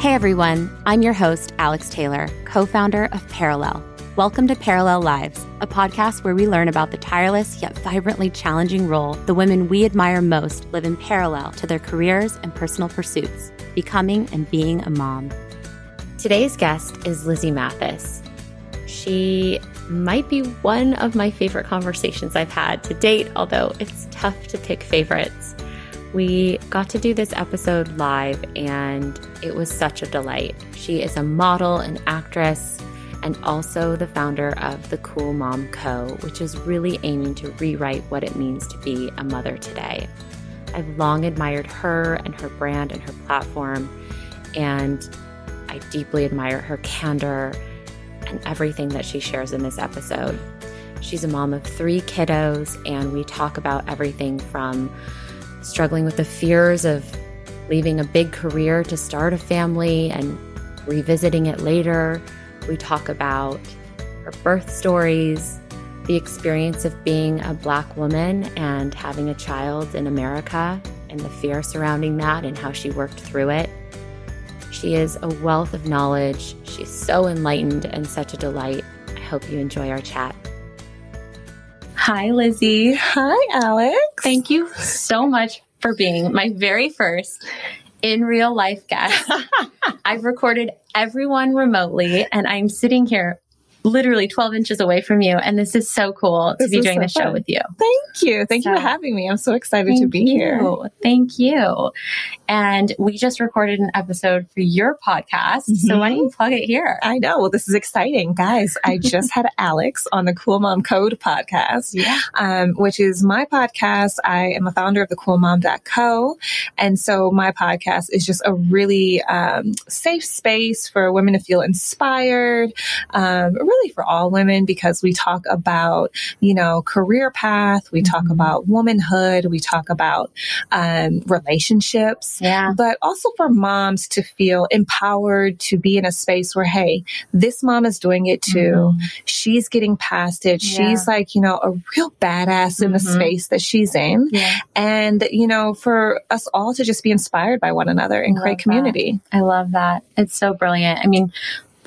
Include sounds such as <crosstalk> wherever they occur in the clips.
Hey everyone, I'm your host, Alex Taylor, co founder of Perelel. Welcome to Perelel Lives, a podcast where we learn about the tireless yet vibrantly challenging role the women we admire most live in parallel to their careers and personal pursuits, becoming and being a mom. Today's guest is Lizzy Mathis. She might be one of my favorite conversations I've had to date, although it's tough to pick favorites. We got to do this episode live, and it was such a delight. She is a model and actress, and also the founder of the Cool Mom Co., which is really aiming to rewrite what it means to be a mother today. I've long admired her and her brand and her platform, and I deeply admire her candor and everything that she shares in this episode. She's a mom of three kiddos, and we talk about everything from struggling with the fears of leaving a big career to start a family and revisiting it later. We talk about her birth stories, the experience of being a Black woman and having a child in America, and the fear surrounding that, and how she worked through it. She is a wealth of knowledge. She's so enlightened and such a delight. I hope you enjoy our chat. Hi, Lizzy. Hi, Alex. Thank you so much for being my very first in real life guest. <laughs> I've recorded everyone remotely, and I'm sitting here literally 12 inches away from you. And this is so cool This to be doing so this show with you. Thank you. Thank you for having me. I'm so excited to be you. here. Thank you. And we just recorded an episode for your podcast. So why don't you plug it here? I know. Well, this is exciting, guys. I <laughs> just had Alex on the Cool Mom Code podcast, Yeah. um, which is my podcast. I am a founder of the coolmom.co. And so my podcast is just a really um, safe space for women to feel inspired, um, really for all women, because we talk about, you know, career path, we talk Mhm. about womanhood, we talk about um, relationships. Yeah. but also for moms to feel empowered to be in a space where, hey, this mom is doing it too. Mhm. She's getting past it. Yeah. She's like, you know, a real badass in the Mhm. space that she's in. Yeah. And, you know, for us all to just be inspired by one another and create love that. community. I love that. It's so brilliant. I mean,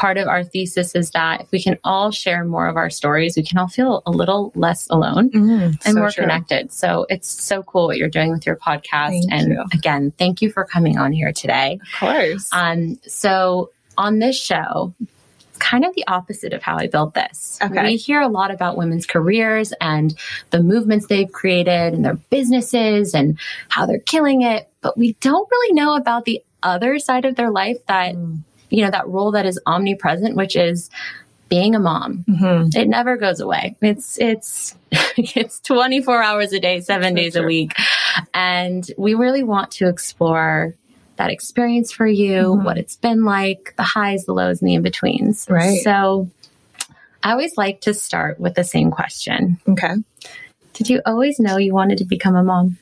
part of our thesis is that if we can all share more of our stories, we can all feel a little less alone and so more true. connected. So it's so cool what you're doing with your podcast. Thank and you. again, thank you for coming on here today. Of course. Um, so on this show, kind of the opposite of how I built this. Okay. We hear a lot about women's careers and the movements they've created and their businesses and how they're killing it, but we don't really know about the other side of their life that, Mm. You know, that role that is omnipresent, which is being a mom. Mhm. It never goes away. It's it's <laughs> it's 24 hours a day, 7 So days a week. And we really want to explore that experience for you, Mhm. what it's been like, the highs, the lows, and the in-betweens. Right. So I always like to start with the same question. Okay. Did you always know you wanted to become a mom?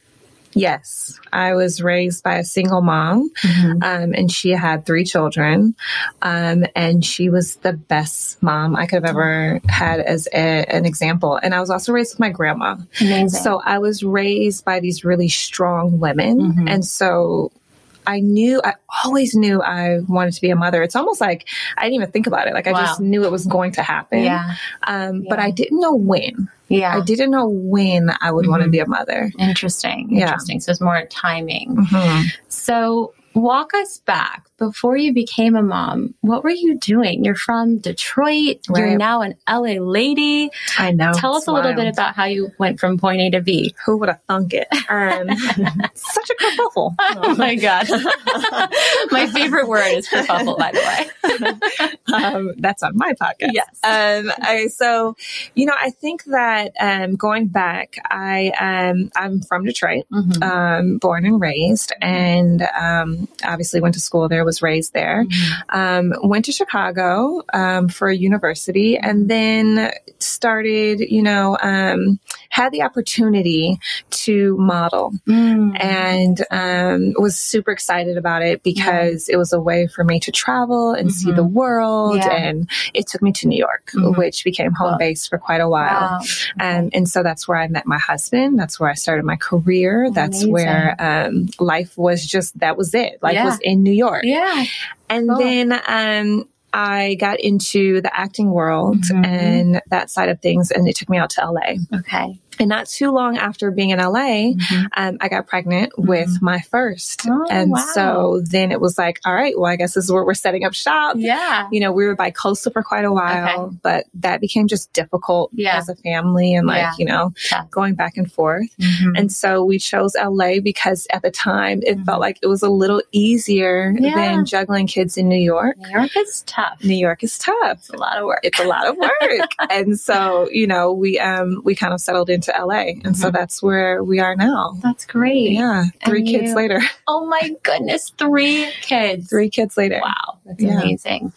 Yes. I was raised by a single mom. um, and she had three children. Um, and she was the best mom I could have ever had as a, an example. And I was also raised with my grandma. Amazing. So I was raised by these really strong women. Mhm. And so I knew, I always knew I wanted to be a mother. It's almost like I didn't even think about it. Like I just knew it was going to happen. yeah. Um, But I didn't know when. Yeah. I didn't know when I would want to be a mother. Interesting. Yeah. Interesting. So it's more timing. Mhm. So walk us back before you became a mom. What were you doing? You're from Detroit. You're now an LA lady. I know. Tell us a little bit about how you went from point A to B. Who would have thunk it? Um, <laughs> such a kerfuffle. Oh my God. <laughs> my favorite word is kerfuffle, by the way. <laughs> um, that's on my podcast. Yes. Um, I, so, you know, I think that um, going back, I um, I'm from Detroit, Mhm. um, born and raised, and um, obviously went to school there. Was raised there. Um, went to Chicago um, for university, and then started. You know, um, had the opportunity to model Mm. and um, was super excited about it because it was a way for me to travel and see the world. Yeah. And it took me to New York, Mhm. which became home Wow. base for quite a while. Wow. Um, and so that's where I met my husband. That's where I started my career. That's Amazing. where um, life was just, that was it. Life Yeah. was in New York. Yeah. Yeah. And Cool. then um, I got into the acting world Mhm. and that side of things, and it took me out to LA. Okay. And not too long after being in LA, um, I got pregnant with my first. Mm-hmm. Oh, and wow. so then it was like, all right, well, I guess this is where we're setting up shop. Yeah. You know, we were by coastal for quite a while, but that became just difficult Yeah. as a family and like, Yeah. you know, Yeah. going back and forth. Mhm. And so we chose LA because at the time it felt like it was a little easier Mm-hmm. Than juggling kids in New York. New York is tough. New York is tough. It's a lot of work. It's a lot of work. <laughs> and so, you know, we um we kind of settled into LA. And so Mhm. that's where we are now. That's great. Yeah. Three And kids you- later. <laughs> Oh my goodness. Three kids. Three kids later. Wow. That's Yeah. amazing.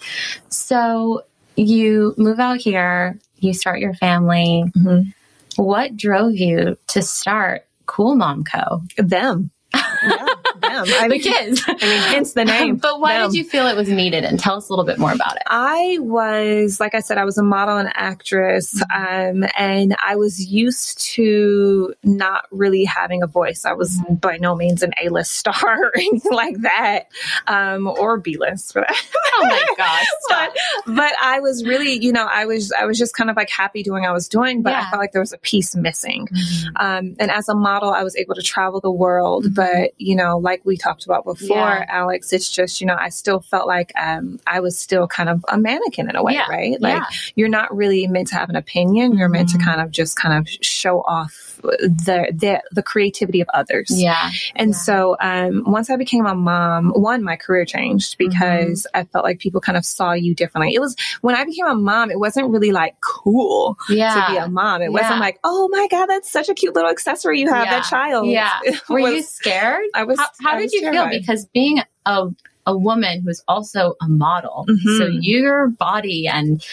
So you move out here, you start your family. Mhm. What drove you to start Cool Mom Co? Them. <laughs> Yeah, them. I <laughs> the kids. I mean, hence the <laughs> name. but why them. did you feel it was needed? And tell us a little bit more about it. I was, like I said, I was a model and actress, um, and I was used to not really having a voice. I was by no means an A list star <laughs> or anything like that, um, or B list for that. Oh my gosh. But, but I was really, you know, I was, I was just kind of like happy doing what I was doing, but Yeah. I felt like there was a piece missing. Um, and as a model, I was able to travel the world. But, you know, like we talked about before, Yeah. Alex, it's just, you know, I still felt like um, I was still kind of a mannequin in a way, Yeah. right? Like Yeah. you're not really meant to have an opinion. You're meant to Mhm. kind of just kind of show off the the, the creativity of others. Yeah. And Yeah. so um, once I became a mom, one, my career changed Mm-hmm. because I felt like people kind of saw you differently. It was when I became a mom, it wasn't really like cool Yeah. to be a mom. It Yeah. wasn't like, oh my God, that's such a cute little accessory you have, that child. Yeah. <laughs> Were you scared? I was. How, how I did was you feel? Because being a, a woman who's also a model, Mhm. so your body and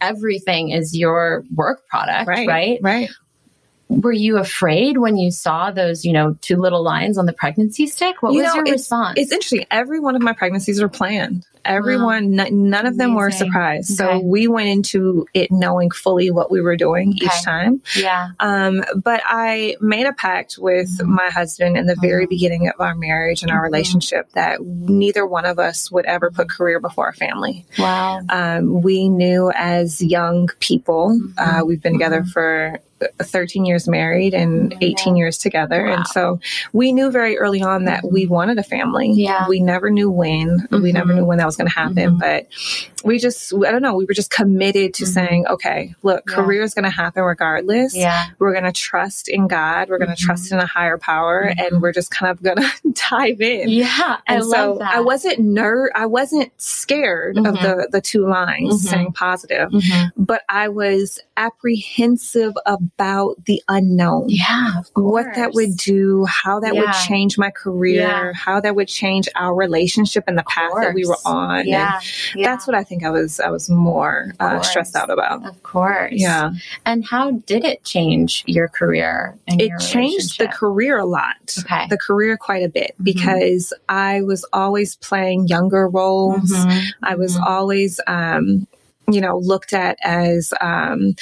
everything is your work product, Right. right? Right. Were you afraid when you saw those, you know, two little lines on the pregnancy stick? What You was know, your it's- response? It's interesting. Every one of my pregnancies were planned. Everyone, n- none of them were a Amazing. surprise. So we went into it knowing fully what we were doing Okay. each time. yeah. Um, but I made a pact with Mhm. my husband in the very Mhm. beginning of our marriage and our Mhm. relationship that neither one of us would ever put career before our family. Wow. Um, we knew as young people, uh, Mhm. we've been together Mhm. for 13 years married and mm-hmm. 18 years together. Wow. And so we knew very early on that we mm-hmm. wanted a family. Yeah. We never knew when. We Mhm. never mm-hmm. knew when that was going to happen. Mhm. But we just, I don't know, we were just committed to Mhm. saying, okay, look, Yeah. career is going to happen regardless. Yeah. We're going to trust in God. We're going to trust in a higher power and we're just kind of going <laughs> to dive in. Yeah. I And love so. I wasn't ner I wasn't scared of the the two lines saying positive, but I was apprehensive about the unknown. Yeah. Of What that would do, how that would change my career, Yeah. how that would change our relationship and the path that we were on. Yeah. yeah. That's what I think I was I was more uh, stressed out about. Of course. Yeah. And how did it change your career? It your changed the career a lot. Okay. The career quite a bit Mhm. because I was always playing younger roles. Mhm. I was Mhm. always, um, you know, looked at as um,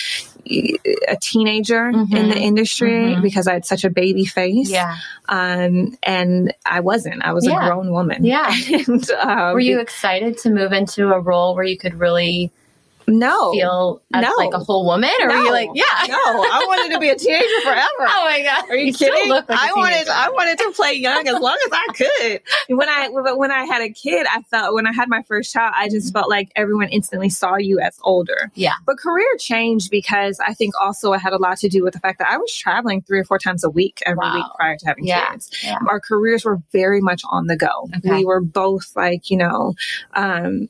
a teenager in Mhm. the industry Mhm. because I had such a baby face. Yeah. Um, and I wasn't. I was Yeah. a grown woman. Yeah. <laughs> and, um, Were you excited to move into a role where you could really No. feel No. like a whole woman? Or were No. you like, yeah. No, I wanted to be a teenager <laughs> forever. Oh my god! Are you, still kidding? like I wanted. I wanted to play young as long as I could. <laughs> When I when I had a kid, I felt when I had my first child, I just felt like everyone instantly saw you as older. Yeah. But career changed because I think also it had a lot to do with the fact that I was traveling three or four times a week every Wow. week prior to having Yeah. kids. Yeah. Our careers were very much on the go. Okay. We were both like, you know, um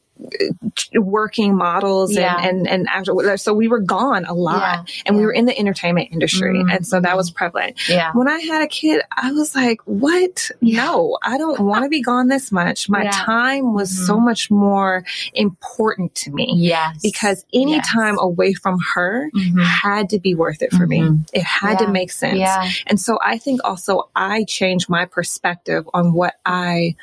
working models Yeah. and, and and after so we were gone a lot Yeah. and we were in the entertainment industry Mm, and so that was prevalent Yeah. when I had a kid, I was like, what? Yeah. No, I don't want to be gone this much. My Yeah. time was Mhm. so much more important to me Yes. because any Yes. time away from her Mhm. had to be worth it for me. Mhm. It had Yeah. to make sense. Yeah. And so I think also I changed my perspective on what I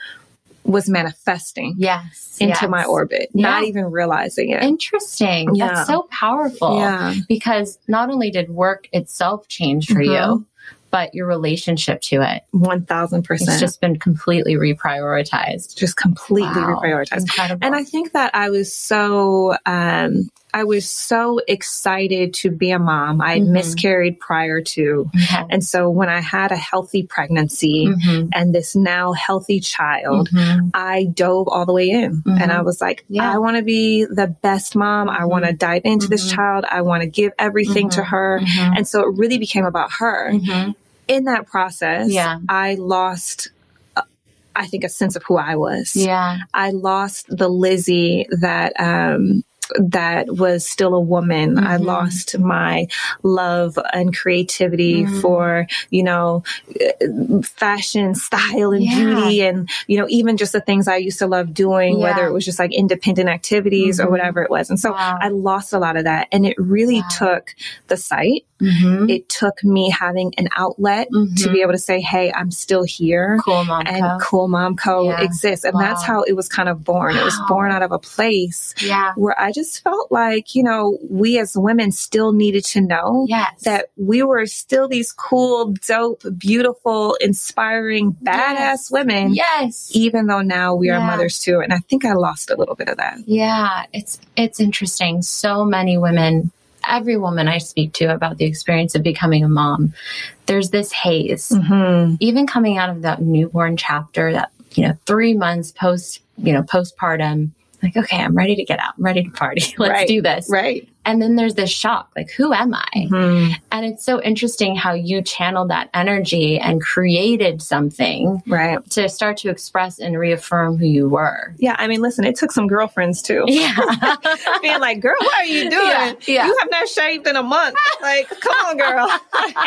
was manifesting Yes. into yes. my orbit, not even realizing it. Interesting. Yeah. That's so powerful. yeah. Because not only did work itself change for Mhm. you, but your relationship to it. 1000%. It's just been completely reprioritized. Just completely Wow. reprioritized. Incredible. And I think that I was so, um, I was so excited to be a mom. I Mhm. miscarried prior to. Okay. And so when I had a healthy pregnancy Mhm. and this now healthy child, Mhm. I dove all the way in and I was like, Yeah. I want to be the best mom. I want to dive into this child. I want to give everything to her. And so it really became about her. In that process, Yeah. I lost, uh, I think, a sense of who I was. Yeah. I lost the Lizzy that, um, that was still a woman. I Mhm. lost my love and creativity Mm. for, you know, fashion, style, and Yeah. beauty. And, you know, even just the things I used to love doing, whether it was just like independent activities Mhm. or whatever it was. And so Wow. I lost a lot of that. And it really Wow. took the site. Mhm. It took me having an outlet to be able to say, Hey, I'm still here Cool mom. and Co. Cool Mom Co. Yeah. exists. And that's how it was kind of born. It was born out of a place Yeah. where I just felt like, you know, we as women still needed to know Yes. that we were still these cool, dope, beautiful, inspiring, badass Yes. women, Yes. even though now we are mothers too. And I think I lost a little bit of that. Yeah, it's it's interesting. So many women, every woman I speak to about the experience of becoming a mom, there's this haze. Mm-hmm. Even coming out of that newborn chapter, that you know, three months post, you know, postpartum, like, okay, I'm ready to get out. I'm ready to party. <laughs> Let's Right. do this. Right. And then there's this shock, like, who am I? Mhm. And it's so interesting how you channeled that energy and created something Right. to start to express and reaffirm who you were. Yeah. I mean, listen, it took some girlfriends too. Yeah. <laughs> Being like, girl, what are you doing? Yeah, yeah. You have not shaved in a month. Like, come on, girl. <laughs>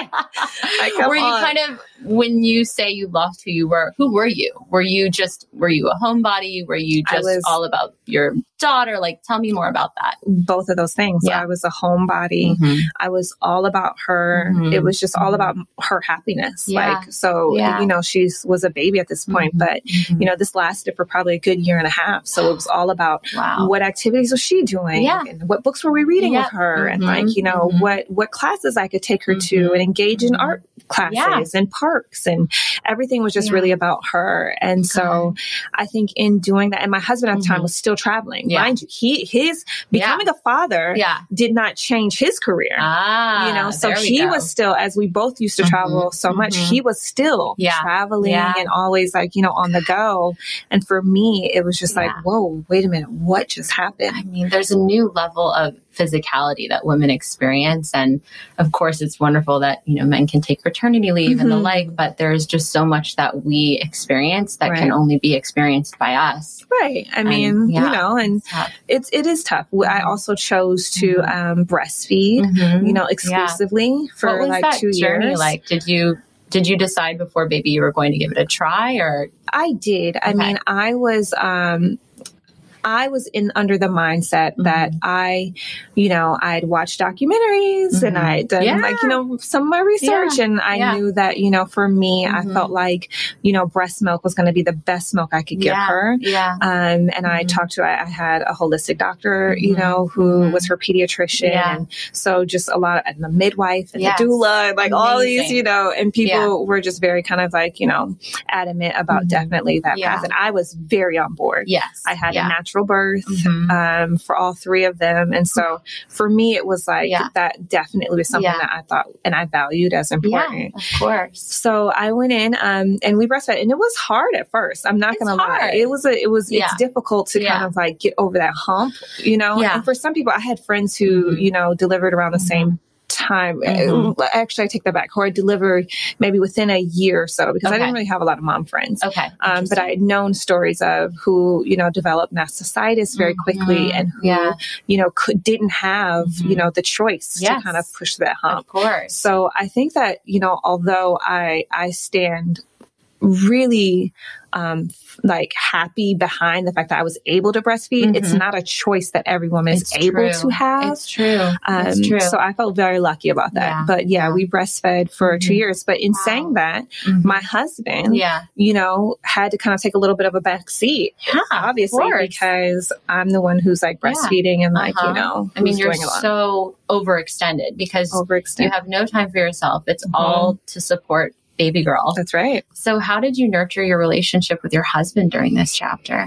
like, come were you on. kind of when you say you lost who you were who were you were you just were you a homebody were you just was- all about your daughter like tell me more about that both of those things. Yeah. I was a homebody. I was all about her. Mhm. It was just all about her happiness. Yeah. Like, so, Yeah. you know, she was a baby at this point, Mhm. but, you know, this lasted for probably a good year and a half. So it was all about wow what activities was she doing? Yeah. And what books were we reading Yeah. with her? And Mhm. like, you know, what, what classes I could take her to and engage in art classes and parks and everything was just really about her. And so I think in doing that, and my husband at the time was still traveling. Yeah. Mind you, he, his becoming a father yeah did not change his career. ah you know, so he go. was still, as we both used to Mhm, travel so much, mhm. he was still Yeah, traveling yeah. and always like, you know, on the go. And for me, it was just like, whoa, wait a minute, what just happened? I mean, there's a new level of physicality that women experience. And of course, it's wonderful that, you know, men can take paternity leave and the Mhm. like, but there's just so much that we experience that can only be experienced by us. Right. I mean, yeah. you know, and Tough. it's, it is tough. I Mhm. also chose to Mhm. um, breastfeed, Mhm. you know, exclusively for what was like two years. like? Did you did you decide before baby you were going to give it a try or I did. I mean, I was um I was in under the mindset that Mhm. I, you know, I'd watched documentaries and Mhm. I'd done Yeah. like, you know, some of my research Yeah. and I Yeah. knew that, you know, for me, I Mhm. felt like, you know, breast milk was going to be the best milk I could give her. Yeah. Um, and I Mhm. talked to, I I had a holistic doctor, you Mhm. know, who Mhm. was her pediatrician. And so just a lot of, and the midwife and Yes. the doula and like all these, you know, and people were just very kind of like, you know, adamant about definitely that path. And I was very on board. Yes. I had a natural birth. Mhm. Um, for all three of them. And so for me, it was like Yeah. that definitely was something Yeah. that I thought and I valued as important. Yeah, of course. So I went in um, and we breastfed, and it was hard at first. I'm not It's gonna lie, it was a, it was it's difficult to kind of like get over that hump, you know. And for some people, I had friends who Mhm. you know delivered around the Mhm. same time. Uh, Actually, I take that back. Or I delivered maybe within a year or so because I didn't really have a lot of mom friends. Okay. Um, but. I had known stories of who, you know, developed mastitis very quickly Mhm. and who, Yeah. you know, could, didn't have, you Mhm. know, the choice Yes. to kind of push that hump. of course. So I think that, you know, although I, I stand really um, like happy behind the fact that I was able to breastfeed. Mm-hmm. It's not a choice that every woman is able true. to have. It's true. Um, it's true. So I felt very lucky about that. Yeah. But yeah, yeah, we breastfed for mm-hmm. two years. But in wow. saying that, mm-hmm. my husband, yeah. you know, had to kind of take a little bit of a back seat. Yeah, obviously, because I'm the one who's like breastfeeding and like, uh-huh. you know, I mean, you're so overextended because overextended. you have no time for yourself. It's mm-hmm. all to support baby girl. That's right. So, how did you nurture your relationship with your husband during this chapter?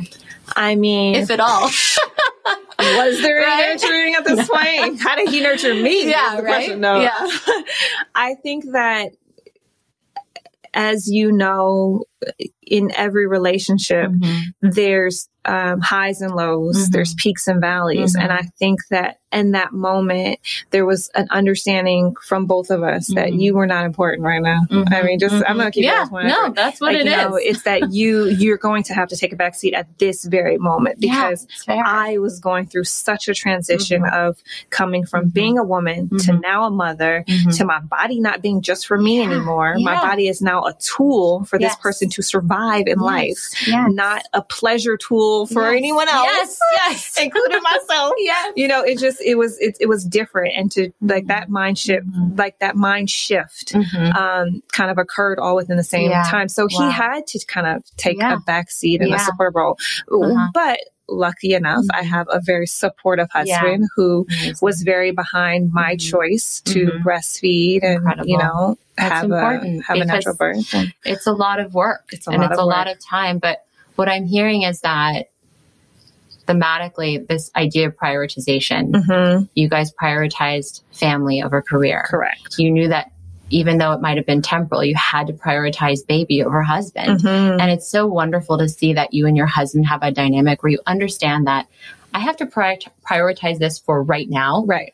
I mean, if at all. <laughs> was there right? nurturing at this point? How did he nurture me? Yeah, right. Question. No. Yeah. <laughs> I think that, as you know, in every relationship, mm-hmm. there's um, highs and lows, mm-hmm. there's peaks and valleys. Mm-hmm. And I think that in that moment, there was an understanding from both of us mm-hmm. that you were not important right now. Mm-hmm. I mean, just, I'm going to keep yeah, No, that's what like, it know, is. It's that you, you're going to have to take a back seat at this very moment because yeah, I was going through such a transition mm-hmm. of coming from mm-hmm. being a woman to mm-hmm. now a mother to my body not being just for me yeah. anymore. Yeah. My body is now a tool for yes. this person to survive in yes. life, yes. not a pleasure tool for anyone else. Yes, yes, <laughs> including myself. <laughs> yes, you know, it just it was it, it was different, and to like that mind shift, mm-hmm. like that mind shift, mm-hmm. um, kind of occurred all within the same yeah. time. So wow. he had to kind of take yeah. a back seat in yeah. the support role, uh-huh. but lucky enough. I have a very supportive husband yeah. who Amazing. was very behind my mm-hmm. choice to mm-hmm. breastfeed and, Incredible. you know, That's have important a, have a natural birth. It's a lot of work it's and it's a lot of time. But what I'm hearing is that thematically, this idea of prioritization, mm-hmm. you guys prioritized family over career. Correct. You knew that even though it might have been temporal, you had to prioritize baby over husband. Mm-hmm. And it's so wonderful to see that you and your husband have a dynamic where you understand that I have to prioritize this for right now. Right.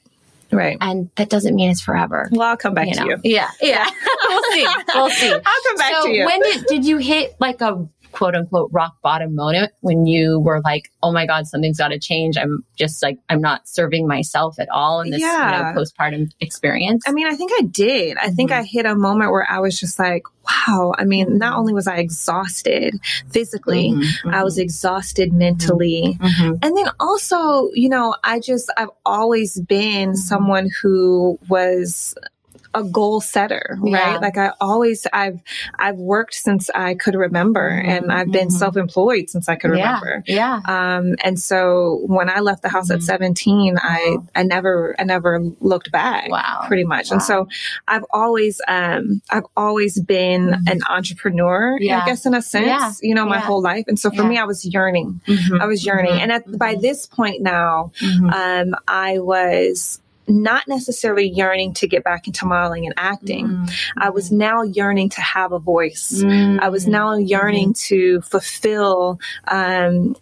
Right. And that doesn't mean it's forever. Well, I'll come back you to know? you. Yeah. <laughs> Yeah. <laughs> we'll see. We'll see. I'll come back so to you. when did, did you hit like a quote unquote rock bottom moment when you were like, oh my God, something's got to change. I'm just like, I'm not serving myself at all in this yeah. you know, postpartum experience? I mean, I think I did. I mm-hmm. think I hit a moment where I was just like, wow. I mean, not only was I exhausted physically, mm-hmm. I was mm-hmm. exhausted mentally. Mm-hmm. And then also, you know, I just, I've always been mm-hmm. someone who was a goal setter, right? Yeah. Like I always, I've, I've worked since I could remember mm-hmm. and I've been mm-hmm. self-employed since I could yeah. remember. Yeah. Um, and so when I left the house mm-hmm. at 17, wow. I, I never, I never looked back wow. pretty much. Wow. And so I've always, um, I've always been mm-hmm. an entrepreneur, yeah. I guess in a sense, you know, my whole life. And so for me, I was yearning. I was yearning. Mm-hmm. And at, by mm-hmm. this point now, um, I was, not necessarily yearning to get back into modeling and acting. Mm-hmm. I was now yearning to have a voice. Mm-hmm. I was now yearning mm-hmm. to fulfill um,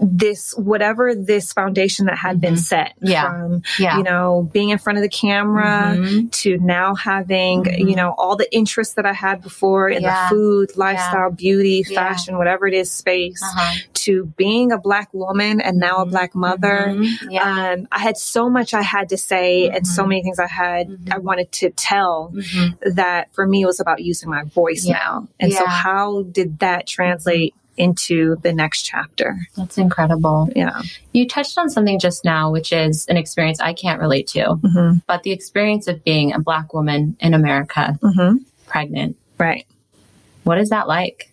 this, whatever this foundation that had been mm-hmm. set yeah. from, yeah. you know, being in front of the camera mm-hmm. to now having, mm-hmm. you know, all the interests that I had before in yeah. the food, lifestyle, beauty, fashion, whatever it is space uh-huh. To being a black woman and now a black mother. Um, I had so much I had to say mm-hmm. and so mm-hmm. many things I had mm-hmm. I wanted to tell mm-hmm. that for me it was about using my voice yeah. now. And yeah. so how did that translate into the next chapter? That's incredible. Yeah. You touched on something just now which is an experience I can't relate to. Mm-hmm. But the experience of being a black woman in America mm-hmm. pregnant. Right. What is that like?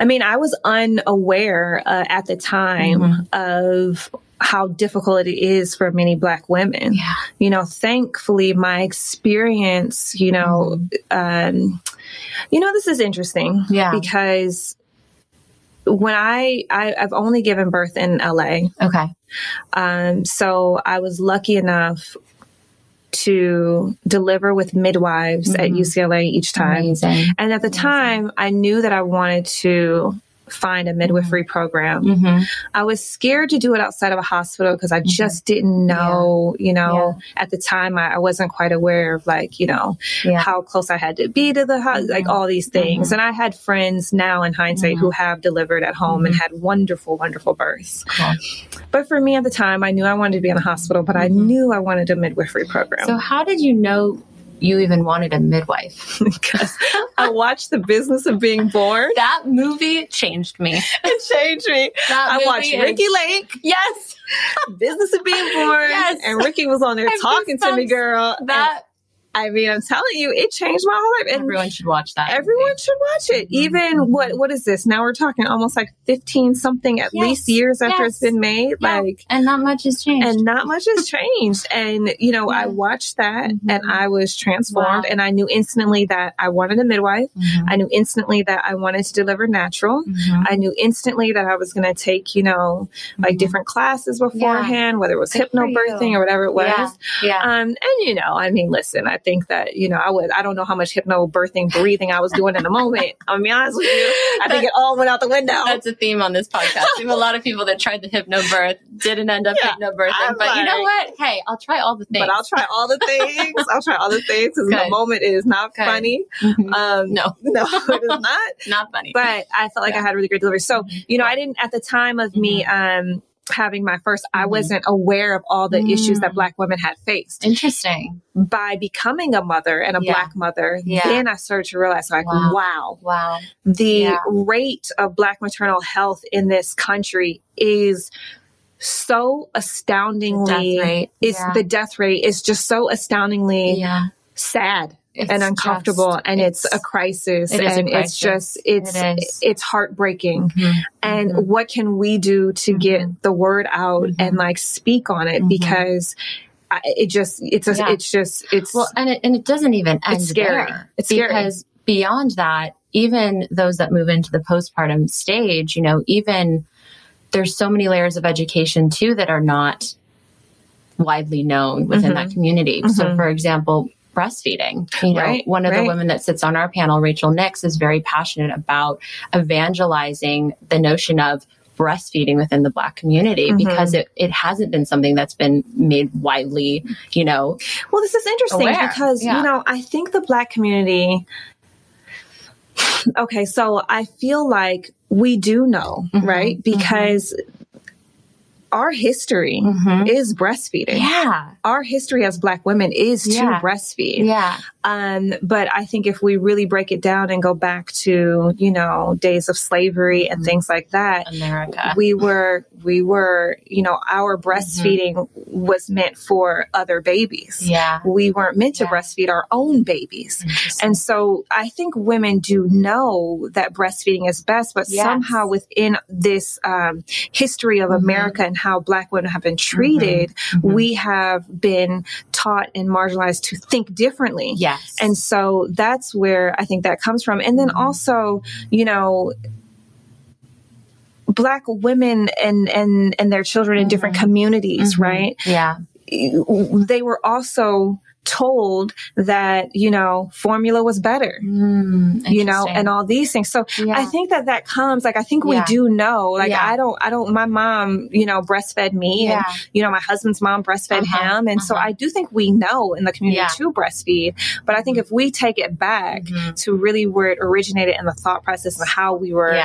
I mean, I was unaware uh, at the time mm-hmm. of how difficult it is for many black women. Yeah. You know, thankfully my experience, you know, mm-hmm. um, you know, this is interesting. Yeah. Because when I, I have only given birth in LA. Okay. Um, so I was lucky enough to deliver with midwives mm-hmm. at UCLA each time. Amazing. And at the Amazing. time, I knew that I wanted to find a midwifery mm-hmm. program. Mm-hmm. I was scared to do it outside of a hospital because I mm-hmm. just didn't know, yeah. you know, yeah. at the time I, I, wasn't quite aware of like, you know, yeah. how close I had to be to the house, like all these things. Mm-hmm. And I had friends now in hindsight who mm-hmm. have delivered at home and had wonderful, wonderful births. Cool. But for me at the time, I knew I wanted to be in a hospital, but I knew I wanted a midwifery program. So how did you know you even wanted a midwife <laughs> because <laughs> I watched The Business of Being Born. That movie changed me. <laughs> It changed me. That I watched is- Ricki Lake, Yes, Business of Being Born, Yes. and Ricki was on there talking to me, girl. That I mean, I'm telling you, it changed my whole life. And everyone should watch that. Everyone movie. should watch it. Mhm. Even what what is this? Now we're talking almost like fifteen something at Yes. least years after it's been made. Yeah. Like and not much has changed. and not much has changed. And you know, I watched that Mhm. and I was transformed Wow. and I knew instantly that I wanted a midwife. Mhm. I knew instantly that I wanted to deliver natural. Mhm. I knew instantly that I was going to take, you know, like Mhm. different classes beforehand, whether it was Good hypnobirthing or whatever it was. Yeah. Yeah. Um, and you know, I mean, listen, I think that, you know, I would, I don't know how much hypno birthing, breathing I was doing in the moment. <laughs> I'll be honest with you. I think it all went out the window. That's a theme on this podcast. We have a lot of people that tried the hypno birth, didn't end up Yeah, hypnobirthing. I'm But you know what? Hey, I'll try all the things. but I'll try all the <laughs> things. I'll try all the things because the moment it is not Good. funny. Mhm. Um, no, <laughs> no, it is not. not funny. But I felt like I Yeah. had really great delivery. So, you know, I didn't, at the time of me, um, having my 1st I Mhm. wasn't aware of all the issues that Mm. black women had faced. Interesting. By becoming a mother and a Yeah. black mother, Yeah. then I started to realize like, Wow. wow, Wow. the Yeah. rate of black maternal health in this country is so astoundingly Death rate. it's the death rate is just so astoundingly sad It's and uncomfortable just- and it's, a crisis it is a and it's just it's It it's heartbreaking Mhm. and Mhm. what can we do to Mhm. get the word out Mhm. and like speak on it Mhm. because I, it just it's a, Yeah. it's just it's Well, and it, and it doesn't even end It's scary. there. It's scary. because beyond that, even those that move into the postpartum stage, you know, even there's so many layers of education too that are not widely known within that community. So, for example, breastfeeding. You know, Right, one of right. the women that sits on our panel, Rachel Nix, is very passionate about evangelizing the notion of breastfeeding within the black community Mhm. because it, it hasn't been something that's been made widely, you know, Well, this is interesting aware. because, Yeah. you know, I think the black community, okay, so I feel like we do know, Mhm, right? Because our history Mhm. is breastfeeding. yeah. Our history as black women is Yeah. to breastfeed. Yeah. Um, but I think if we really break it down and go back to, you know, days of slavery and Mhm. things like that, America. we were we were you know our breastfeeding was meant for other babies yeah. we weren't meant to Yeah. breastfeed our own babies and so i think women do know that breastfeeding is best but Yes. somehow within this um, history of Mhm. america and how black women have been treated Mhm. we have been taught and marginalized to think differently yes. and so that's where I think that comes from. And then Mhm. also, you know, black women and and and their children in different Mhm. communities, right? yeah. They were also told that, you know, formula was better. Mm, You know, and all these things. So yeah. I think that that comes like I think we Yeah. do know. Like Yeah. I don't, I don't. My mom, you know, breastfed me, and you know, my husband's mom breastfed Uh-huh, him. And so uh-huh. I do think we know in the community to breastfeed. But I think if we take it back Mhm. to really where it originated in the thought process of how we were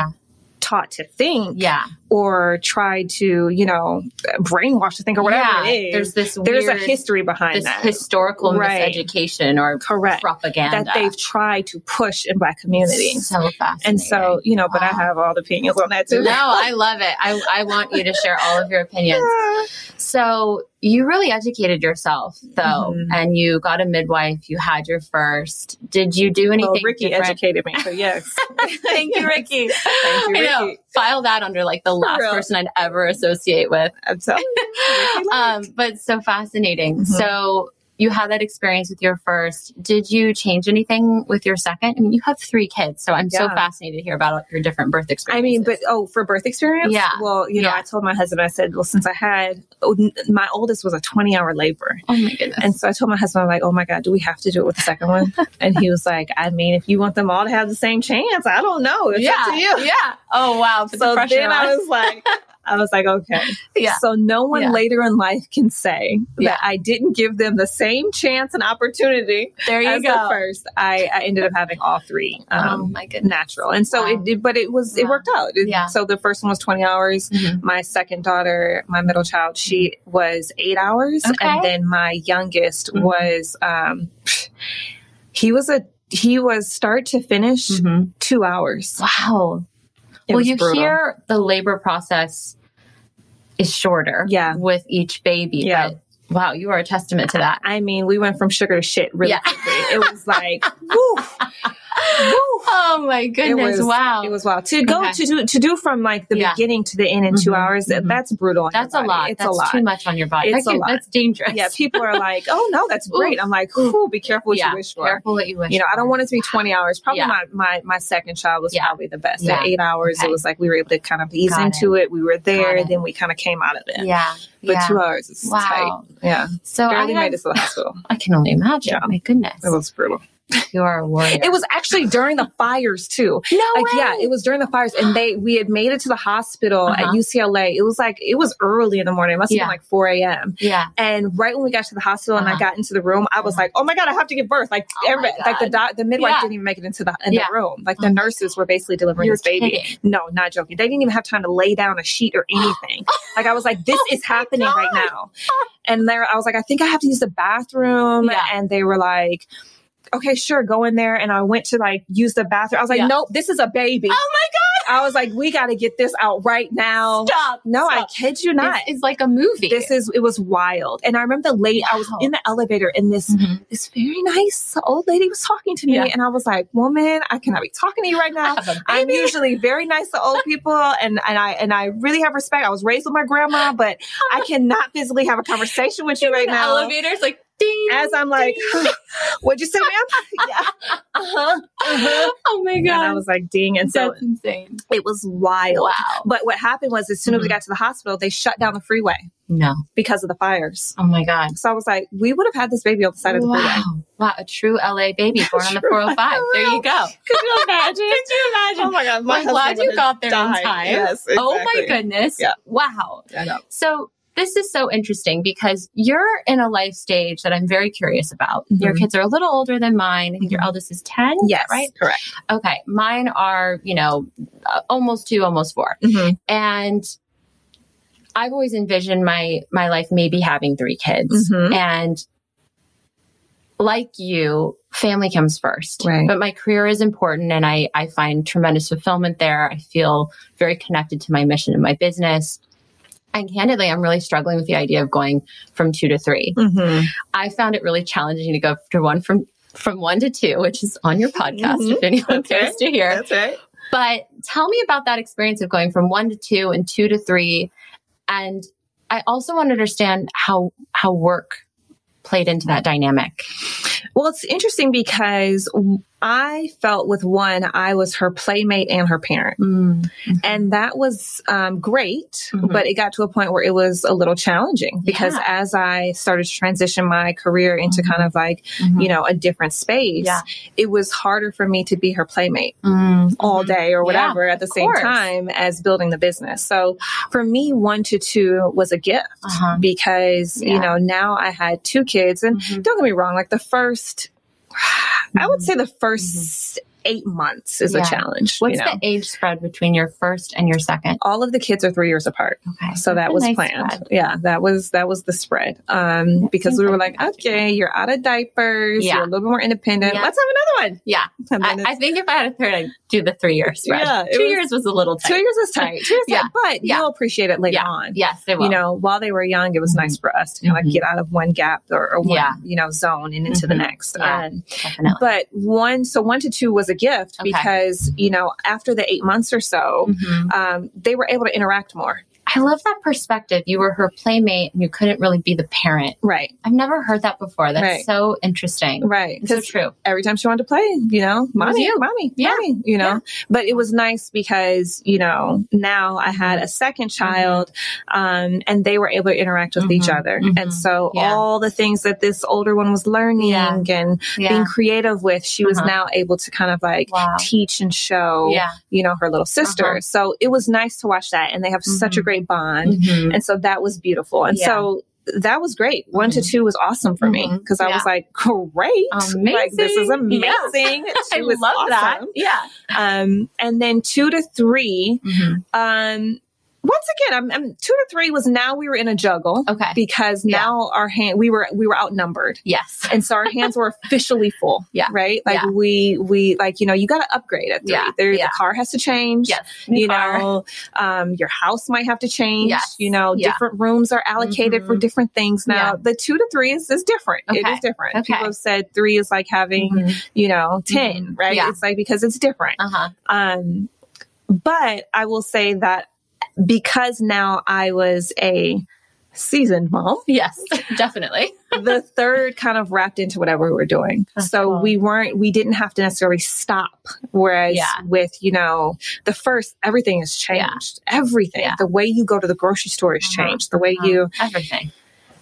taught to think Yeah. Or try to, you know, brainwash to think or whatever yeah. it is. There's this There's weird, a history behind this that. historical Right. miseducation or Correct. propaganda that they've tried to push in black communities. So fascinating. And so, you know, but I have all the opinions on that too. no, I love it. I, I want you to share all of your opinions. <laughs> So you really educated yourself though, Mhm. and you got a midwife. You had your first. Did you do anything? Well, Ricki different? educated me, so yes. <laughs> Thank you, Ricki. Thank you. Ricki. File that under like the last person I'd ever associate with. You. <laughs> Um, but so fascinating. Mhm. So you had that experience with your first. Did you change anything with your second? I mean, you have three kids, so I'm so fascinated to hear about your different birth experiences. I mean, but oh, for birth experience? Yeah. Well, you know, Yeah. I told my husband, I said, well, since I had, oh, my oldest was a 20 hour labor. oh my goodness. And so I told my husband, I'm like, oh my God, do we have to do it with the second one? <laughs> and he was like, I mean, if you want them all to have the same chance, I don't know. It's yeah, up to you. yeah. Oh wow. <laughs> Put So pressure then I was like, <laughs> I was like, okay. Yeah. So no one Yeah. later in life can say Yeah. that I didn't give them the same chance and opportunity there you as go. the first. I, I ended up having all three. oh Um, my goodness. natural. And so Wow. it did, but it was, it worked out. It- Yeah. So the first one was 20 hours. Mhm. My second daughter, my middle child, she was eight hours. Okay. And then my youngest Mhm. was, um, he was a he was start to finish Mhm. two hours. Wow. It well, you brutal. hear the labor process is shorter Yeah. with each baby. Yeah. But wow, you are a testament to that. I mean, we went from sugar to shit really Yeah. quickly. It was like, <laughs> woo, woo. Oh my It goodness. was, wow. It was wild to go Okay. to do to do from like the Yeah. beginning to the end in two Mhm, hours. mhm. That's brutal. That's a lot. It's that's a lot. too much on your body. It's that a lot. That's dangerous. Yeah, people are like, "Oh no, that's great." I'm like, "Ooh, be careful what yeah. you wish for." Careful what you wish. You know, I don't want it to be 20 hours. Probably Yeah. my, my my second child was probably the best. At eight hours, Okay. it was like we were able to kind of ease Got into it. We were there, it. then we kind of came out of it. Yeah. But two hours is Wow. tight. Yeah, So I, barely have- made it to the hospital. <laughs> I can only imagine. My goodness. It was brutal. You are a warrior. It was actually during the fires too. no Like way. yeah, it was during the fires, and they we had made it to the hospital Uh-huh. at UCLA. It was like it was early in the morning. It must have Yeah. been like 4 a.m. Yeah. And right when we got to the hospital and I Uh-huh. got into the room, I was Uh-huh. like, "Oh my god, I have to give birth!" Like, Oh everybody, like the doc, the midwife Yeah. didn't even make it into the in Yeah. the room. Like the nurses were basically delivering You're this baby. kidding. No, not joking. They didn't even have time to lay down a sheet or anything. <gasps> like I was like, "This Oh is happening God. right now," and there I was like, "I think I have to use the bathroom," and they were like. Okay, sure, go in there. And I went to like use the bathroom. I was like, Yeah. nope, this is a baby. Oh my God. I was like, we got to get this out right now. Stop. No, I Stop. kid you not. It's like a movie. This is it was wild. And I remember the late I was in the elevator and this Mhm. this very nice old lady was talking to me Yeah. and I was like, Woman, I cannot be talking to you right now. I'm usually very nice to old people and, and I and I really have respect. I was raised with my grandma, but I cannot physically have a conversation with you <laughs> right now. elevator's like ding. As I'm like, what'd you say, ma'am? yeah. <laughs> Uh-huh. Uh-huh. oh my God. And. I was like, ding. And so That's insane. it was wild. Wow. But what happened was as soon as we Mhm. got to the hospital, they shut down the freeway No. because of the fires. Oh my god. So I was like, we would have had this baby on the side of the freeway. Wow. A true LA baby born on the <laughs> 405. There you go. <laughs> Could you imagine? Could you imagine? oh my god, I'm glad you got there in died. time. Yes, Oh my goodness. Yeah. Wow. I know. So this is so interesting because you're in a life stage that I'm very curious about. Your Mhm. kids are a little older than mine. I think your eldest is 10. Yes, Right? correct. Okay. Mine are, you know, uh, almost two, almost 4 Mm-hmm. And I've always envisioned my my life maybe having three kids. Mhm. And like you, family comes first. Right. But my career is important and I, I find tremendous fulfillment there. I feel very connected to my mission and my business. And candidly, I'm really struggling with the idea of going from two to three. Mm-hmm. I found it really challenging to go to one from from one to two, which is on your podcast Mhm. if anyone Okay. cares to hear. That's right. But tell me about that experience of going from one to two and two to three. And I also want to understand how how work played into that dynamic. Well, it's interesting because I felt with one, I was her playmate and her parent. And that was um, great, Mhm. but it got to a point where it was a little challenging because Yeah. as I started to transition my career into Mhm. kind of like, Mhm. you know, a different space, Yeah. it was harder for me to be her playmate Mm. all day or Yeah, whatever at the same course. time as building the business. So for me, one to two was a gift Uh-huh. because, Yeah. you know, now I had two kids and Mhm. don't get me wrong, like the first, I would Mhm. say the 1st eight months is Yeah. a challenge. What's you know? the age spread between your first and your second? all of the kids are three years apart. Okay. So that That's a was nice planned. spread. Yeah, that was that was the spread. Um, That because we were like like, it has okay, you're out of diapers, Yeah. you're a little bit more independent. Yeah. Let's have another one. Yeah. <laughs> I, I think if I had a third, I'd do the three year spread. Yeah, Two was- years was a little two tight. years is tight. Two years Yeah. tight, but Yeah. you'll appreciate it later on. Yes, they will. You know, while they were young, it was Mhm. nice for us to kind of Mhm. get out of one gap or, or one, Yeah. you know, zone and into the Mhm. next. Um, but one, so one to two was a gift Okay. because, you know, after the eight months or so, Mhm. um, they were able to interact more. I love that perspective. You were her playmate and you couldn't really be the parent. Right. I've never heard that before. That's Right. so interesting. Right. And so true. every time she wanted to play, you know, mommy, you. mommy, Yeah. mommy, you know. Yeah. But it was nice because, you know, now I had a second child, um, and they were able to interact with each Mhm. other. Mhm. And so Yeah. all the things that this older one was learning and being creative with, she was Uh-huh. now able to kind of like Wow. teach and show, you know, her little sister. Uh-huh. So it was nice to watch that. And they have such a Mhm. Bond. Mhm. And so that was beautiful. And Yeah. so that was great. One to Mhm. two was awesome for me Mhm. because I Yeah. was like, great. Like, this is Amazing. Yeah. <laughs> I She was love that. Yeah. Um, and then two to three, Mhm. um, once again, I'm, I'm, two to three was now we were in a juggle. Okay. Because now yeah. our hand we were we were outnumbered. Yes. And so our hands were <laughs> officially full. Yeah. Right. Like yeah. we we like you know you got to upgrade it. Yeah. There, yeah. The car has to change. Yes. You car. know, um, your house might have to change. Yes. You know, different rooms are allocated mm-hmm. for different things now. The two to three is is different. Okay. It is different. Okay. People have said three is like having mm-hmm. you know 10 mm-hmm. Right. It's like because it's different. Uh huh. Um, but I will say that because now I was a seasoned mom. <laughs> Yes, definitely. <laughs> the third kind of wrapped into whatever we were doing. That's so cool. we weren't, we didn't have to necessarily stop. Whereas Yeah. with, you know, the first, everything has changed. Everything. Yeah. The way you go to the grocery store has Uh-huh. changed. The way Uh-huh. you, Everything.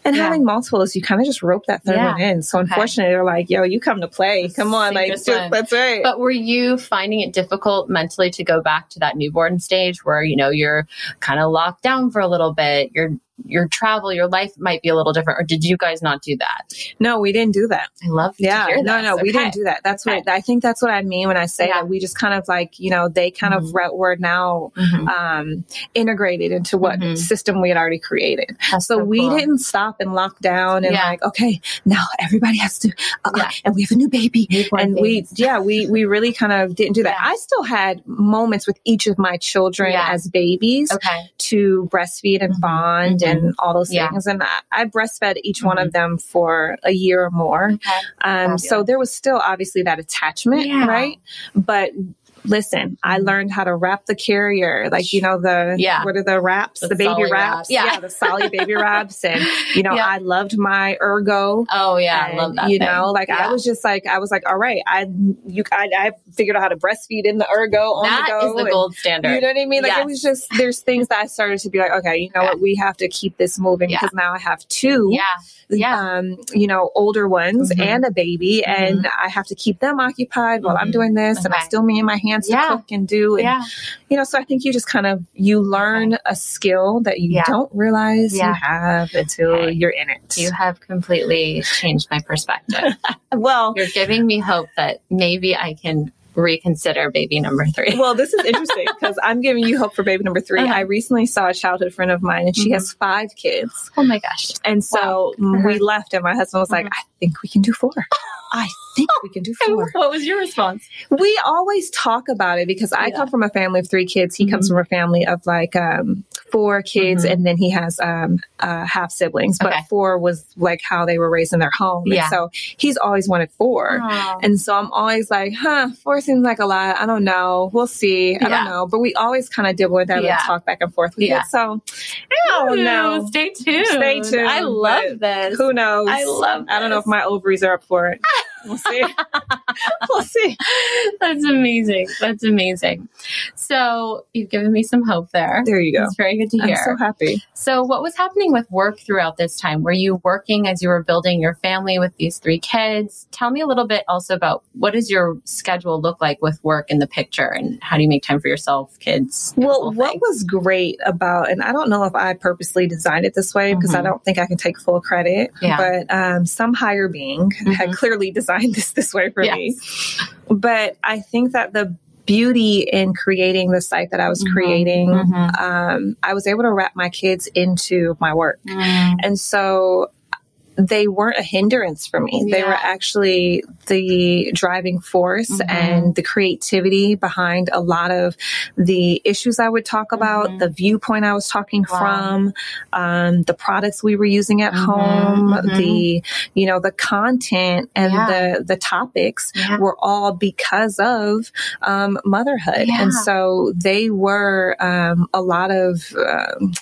And Yeah. having multiples, you kind of just rope that third Yeah. one in. So unfortunately, they're like, yo, you come to play. Come on. Like, <laughs> that's right. But were you finding it difficult mentally to go back to that newborn stage where, you know, you're kind of locked down for a little bit? Your your travel, your life might be a little different. Or did you guys not do that? no, we didn't do that. I love Yeah, to hear no, no, we didn't do that. That's what I think. That's what I mean when I say Yeah. that we just kind of like you know they kind Mhm. of re- were now Mhm. um, integrated into what Mhm. system we had already created. That's So, we cool. didn't stop and lock down and Yeah. like okay now everybody has to uh, Yeah. and we have a new baby Newborn and babies. we yeah we we really kind of didn't do that. I still had moments with each of my children as babies Okay. to breastfeed and Mhm. bond. And all those Yeah. things. And I, I breastfed each one of them for a year or more. Okay. Um, so there was still obviously that attachment, Yeah. right? But listen, I Mhm. learned how to wrap the carrier, like you know the Yeah. what are the wraps, The the, baby Solly wraps, wrap. Yeah. the Solly baby <laughs> wraps, and you know Yeah. I loved my Ergo. Oh yeah, I love that. You thing. know, like Yeah. I was just like I was like, all right, I you I, I figured out how to breastfeed in the Ergo on That the go. is the and- gold standard. you know what I mean? Like Yes. it was just there's things that I started to be like, okay, you know Yeah. what, we have to keep this moving Yeah. because now I have two, yeah, yeah. um, you know, older ones Mhm. and a baby, and I have to keep them occupied while I'm Mhm. doing this, and I still me and my hands Yeah. to cook and do, and yeah. you know, so I think you just kind of you learn a skill that you Yeah. don't realize you have until Okay. you're in it. You have completely changed my perspective. <laughs> well, You're giving me hope that maybe I can reconsider baby number three. well, this is interesting <laughs> because I'm giving you hope for baby number 3 Uh-huh. I recently saw a childhood friend of mine, and she Mhm. has five kids. oh my gosh. And so Wow. we left, and my husband was like, Mhm. I think we can do four. I think we can do <laughs> four. What was your response? We always talk about it because I Yeah. come from a family of three kids. He comes Mhm. from a family of like um, four kids, Mhm. and then he has um, uh, half siblings. But Okay. four was like how they were raised in their home. Yeah. And so he's always wanted four. Oh. And so I'm always like, huh, four seems like a lot. I don't know. We'll see. I Yeah. don't know. But we always kind of dibble with that Yeah. and talk back and forth with Yeah. it. So I don't know. Stay tuned. Stay tuned, I love this. Who knows? I love I don't know if my ovaries are up for it. <laughs> We'll see. <laughs> we'll see. That's amazing. That's amazing. So you've given me some hope there. There you go. It's very good to hear. I'm so happy. So, what was happening with work throughout this time? Were you working as you were building your family with these three kids? Tell me a little bit also about what does your schedule look like with work in the picture and how do you make time for yourself, kids? Well, what was great about, and I don't know if I purposely designed it this way because I Mhm. don't think I can take full credit, Yeah. but um, some higher being had Mhm. clearly designed <laughs> this this way for me. But I think that the beauty in creating the site that I was Mhm. creating, Mhm. um, I was able to wrap my kids into my work. Mm. And so they weren't a hindrance for me. They were actually the driving force Mhm. and the creativity behind a lot of the issues I would talk about, Mhm. the viewpoint I was talking Wow. from, um, the products we were using at Mhm, home, mhm. the you know the content and Yeah. the the topics Yeah. were all because of um, motherhood, Yeah. and so they were um, a lot of. Um,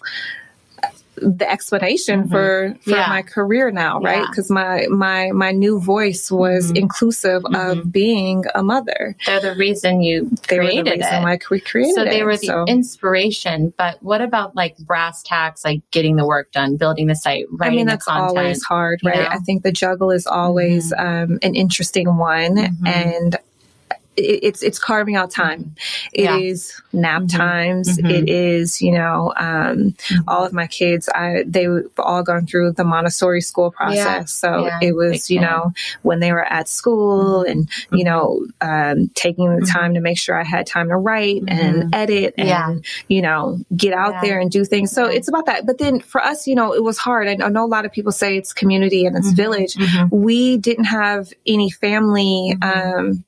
the explanation Mhm. for for Yeah. my career now right Yeah. because my my my new voice was Mhm. inclusive Mhm. of being a mother They're the reason you they were the created reason it. why we created so they it. were the So, inspiration, but what about like brass tacks, like getting the work done, building the site, I mean the that's content? always hard you right know? I think the juggle is always um, an interesting one Mhm. and it, it's it's carving out time. It Yeah. is nap Mhm. times. Mhm. It is you know um, all of my kids. I they've all gone through the Montessori school process. So Yeah. it was you know when they were at school and you know um, taking the Mhm. time to make sure I had time to write and Mhm. edit and Yeah. you know get out Yeah. there and do things. So it's about that. But then for us, you know, it was hard. I know a lot of people say it's community and it's village we didn't have any family um,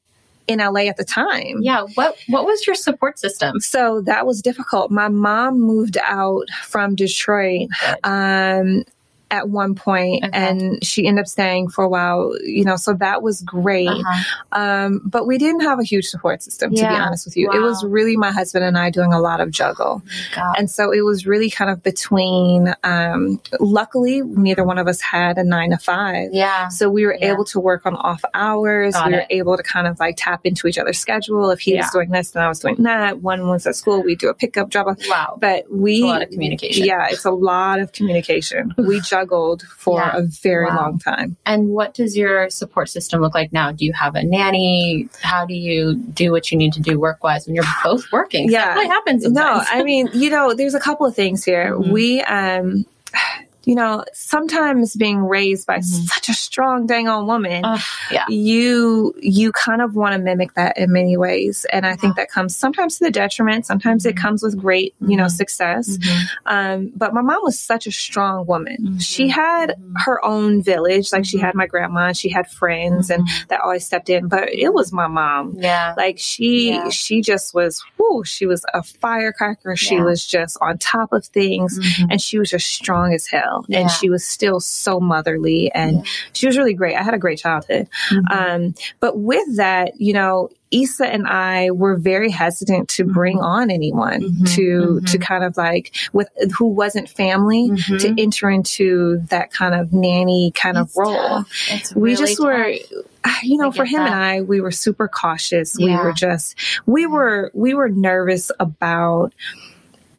in LA at the time. Yeah. What What was your support system? So that was difficult. My mom moved out from Detroit um, at one point, Okay. and she ended up staying for a while. You know, so that was great. Uh-huh. Um, but we didn't have a huge support system, to be honest with you. It was really my husband and I doing a lot of juggle. God. And so it was really kind of between, um, luckily, neither one of us had a nine to five. Yeah. So we were Yeah. able to work on off hours. Got we were it. able to kind of like tap into each other's schedule. If he Yeah. was doing this, and I was doing that. One was at school, we do a pickup drop off. Wow. But we, a lot of communication. yeah, it's a lot of communication. we <laughs> juggled for Yeah. a very Wow. long time. And what does your support system look like now? Do you have a nanny? How do you do what you need to do work wise when you're <laughs> both working? Yeah. Really happens No. I mean, you know, there's a couple of things here. Mhm. We, um, you know, sometimes being raised by Mhm. such a strong dang on woman, Ugh, yeah. you you kind of want to mimic that in many ways, and I think that comes sometimes to the detriment. Sometimes it Mhm. comes with great, you know, Mhm. success. Mhm. Um, but my mom was such a strong woman. Mhm. She had her own village, like she had my grandma, and she had friends, and that always stepped in. But it was my mom. Yeah. Like she, Yeah. she just was. Whoo, she was a firecracker. She Yeah. was just on top of things, and she was just strong as hell. Yeah. And she was still so motherly, and Yeah. she was really great. I had a great childhood. Mhm. Um, but with that, you know, Issa and I were very hesitant to bring Mhm. on anyone Mhm. to to Mhm. kind of like with who wasn't family Mhm. to enter into that kind of nanny kind of role. We really just were tough. <sighs> you know, for him and. I, we were super cautious. We were just we were we were nervous about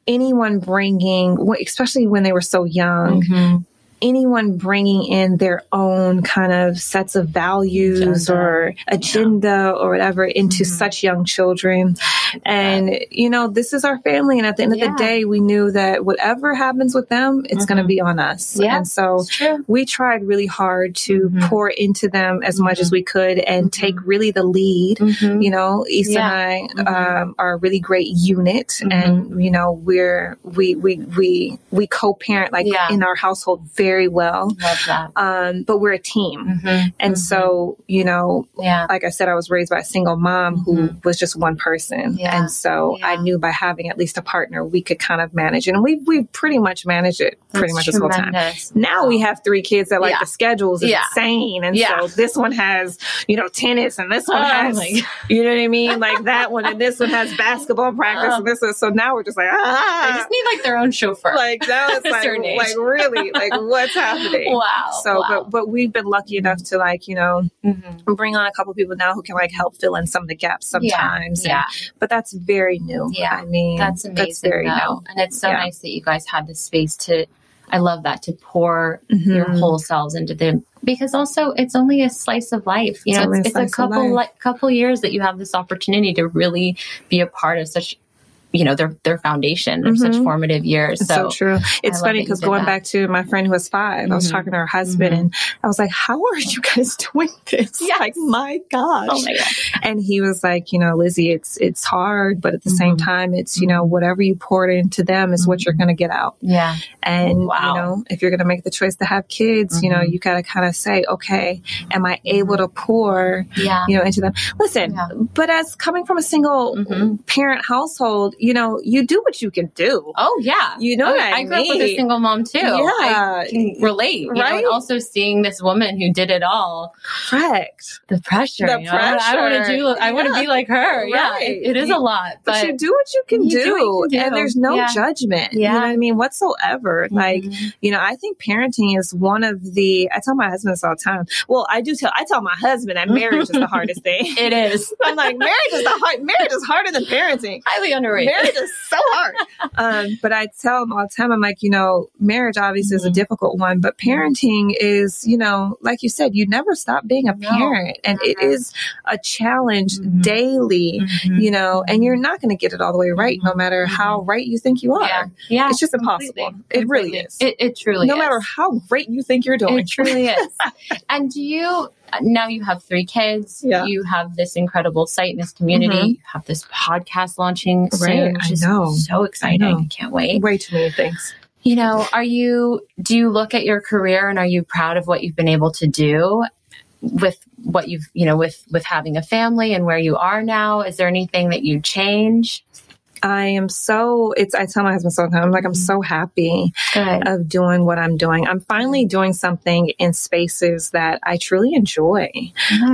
anyone bringing especially when they were so young Mhm. Anyone bringing in their own kind of sets of values Agenda. or agenda or whatever into Mhm. such young children. And, you know, this is our family. And at the end of the day, we knew that whatever happens with them, it's going to be on us. Yeah. And so we tried really hard to Mhm. pour into them as much as we could and Mhm. take really the lead. Mhm. You know, Issa Yeah. and I um, are a really great unit, and you know we're we we we we co-parent like Yeah. in our household very well. Love that. Um, but we're a team, Mhm. and Mhm. so you know, yeah. like I said, I was raised by a single mom who Mhm. was just one person, Yeah. and so I knew by having at least a partner, we could kind of manage it, and we we pretty much managed it pretty That's much this whole time. Now we have three kids that like Yeah. the schedules is Yeah. insane, and Yeah. so this one has you know tennis, and this one Oh has God. <laughs> you know what I mean, like that one, and this one has <laughs> basketball practice, and this is so now we're just like They ah, just need like their own chauffeur. like <laughs> it's a like like really like what's happening. wow. So, wow. but but we've been lucky enough to like you know Mhm. bring on a couple people now who can like help fill in some of the gaps sometimes. Yeah. and- but that's very new. Yeah. I mean That's amazing. That's very though. new. And it's so Yeah. nice that you guys had the space to, I love that, to pour your Mhm. whole selves into them. Because also, it's only a slice of life. You It's know, only a it's, it's a couple like couple years that you have this opportunity to really be a part of such, you know, their their foundation of such Mhm. formative years. It's so, true. It's love funny because going that. back to my friend who was 5 I was Mhm. talking to her husband, Mhm. and I was like, "How are you guys <laughs> doing this? Yes. Like, my gosh!" Oh my god! and he was like, "You know, Lizzy, it's it's hard, but at the same Mhm. time, it's you know, whatever you poured into them is what you're going to get out." Yeah, And Wow. you know, if you're going to make the choice to have kids, you know, you got to kind of say, "Okay, am I able to pour?" yeah, you know, into them. Listen, Yeah. but as coming from a single parent household, you know, you do what you can do. Oh yeah, You know Oh, what. I I grew up with a single mom too. Yeah. I can relate. You know, Right? and also seeing this woman who did it all. Correct. The pressure. The you know? I want to do. I want to be like her. Yeah, it, it is a lot, But, but, you do what you can You do, do what you can and there's no Yeah. judgment. You Yeah. know what I mean? Whatsoever. Like, Mhm. you know, I think parenting is one of the. I tell my husband this all the time. Well, I do tell. I tell my husband that marriage is the hardest <laughs> thing. it is I'm like, marriage is the hard. Marriage is harder than parenting. highly underrated. Marriage is so hard. <laughs> Um, but I tell them all the time, I'm like, you know, marriage obviously mm-hmm. is a mm-hmm. difficult one, but parenting is, you know, like you said, you never stop being a no. parent, and it is a challenge mm-hmm. daily, mm-hmm. you know, and you're not going to get it all the way right, no matter how right you think you are. Yeah, yeah it's just completely. impossible. It really is. It, it truly. Is. No is. matter how great you think you're doing, it truly is. <laughs> and do you? Now you have three kids. Yeah. You have this incredible site in this community. Mm-hmm. You have this podcast launching soon. Right. I know. So exciting. I, I can't wait. Way too many things. You know, are you, do you look at your career and are you proud of what you've been able to do? with what you've you know with with having a family and where you are now is there anything that you change I am so it's I tell my husband sometimes I'm like I'm so happy Good. of doing what I'm doing. I'm finally doing something in spaces that I truly enjoy.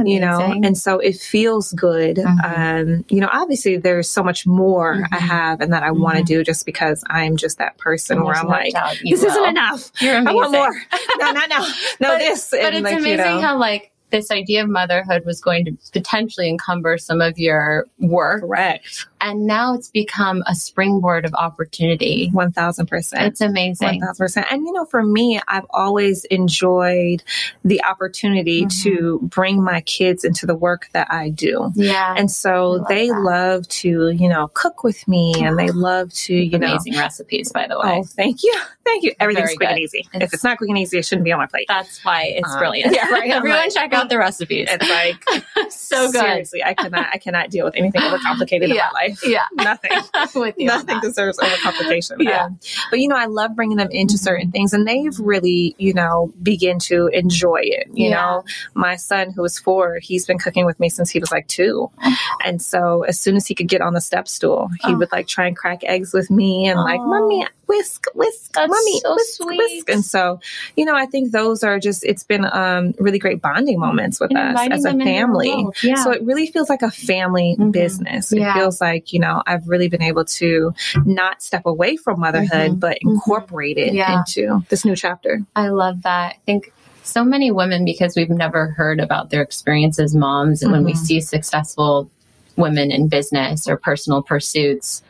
You know, and so it feels good. Mm-hmm. Um, you know, obviously there's so much more mm-hmm. I have and that I mm-hmm. want to do just because I'm just that person where I'm like, this will. isn't enough. I want more. <laughs> no, no, no, no. but, this. But and it's like, amazing you know, how like this idea of motherhood was going to potentially encumber some of your work. Correct. And now it's become a springboard of opportunity. 1000%. It's amazing. 1000%. And you know, for me, I've always enjoyed the opportunity mm-hmm. to bring my kids into the work that I do. Yeah. And so they that. love to, you know, cook with me and they love to, you amazing know. Amazing recipes, by the way. Oh, thank you. <laughs> Thank you. Everything's Very quick good. and easy. It's, if it's not quick and easy, it shouldn't be on my plate. That's why it's um, brilliant. <laughs> Yeah, right. <laughs> Everyone check out the recipes. It's like <laughs> so good. Seriously, I cannot I cannot deal with anything overcomplicated yeah. in my life. Yeah. <laughs> Nothing. <laughs> with you Nothing deserves overcomplication. Yeah. Um, but you know, I love bringing them into mm-hmm. certain things and they've really, you know, begin to enjoy it. You yeah. know, my son who was four, he's been cooking with me since he was like two. <sighs> And so as soon as he could get on the step stool, he oh. would like try and crack eggs with me and oh. like, mommy, whisk, whisk, That's mommy, so whisk, sweet. whisk. And so, you know, I think those are just, it's been um, really great bonding moments with and us as a family. Yeah. So it really feels like a family mm-hmm. business. Yeah. It feels like, you know, I've really been able to not step away from motherhood, mm-hmm. but mm-hmm. incorporate it yeah. into this new chapter. I love that. I think so many women, because we've never heard about their experience as moms, and when we mm-hmm. see successful women in business or personal pursuits,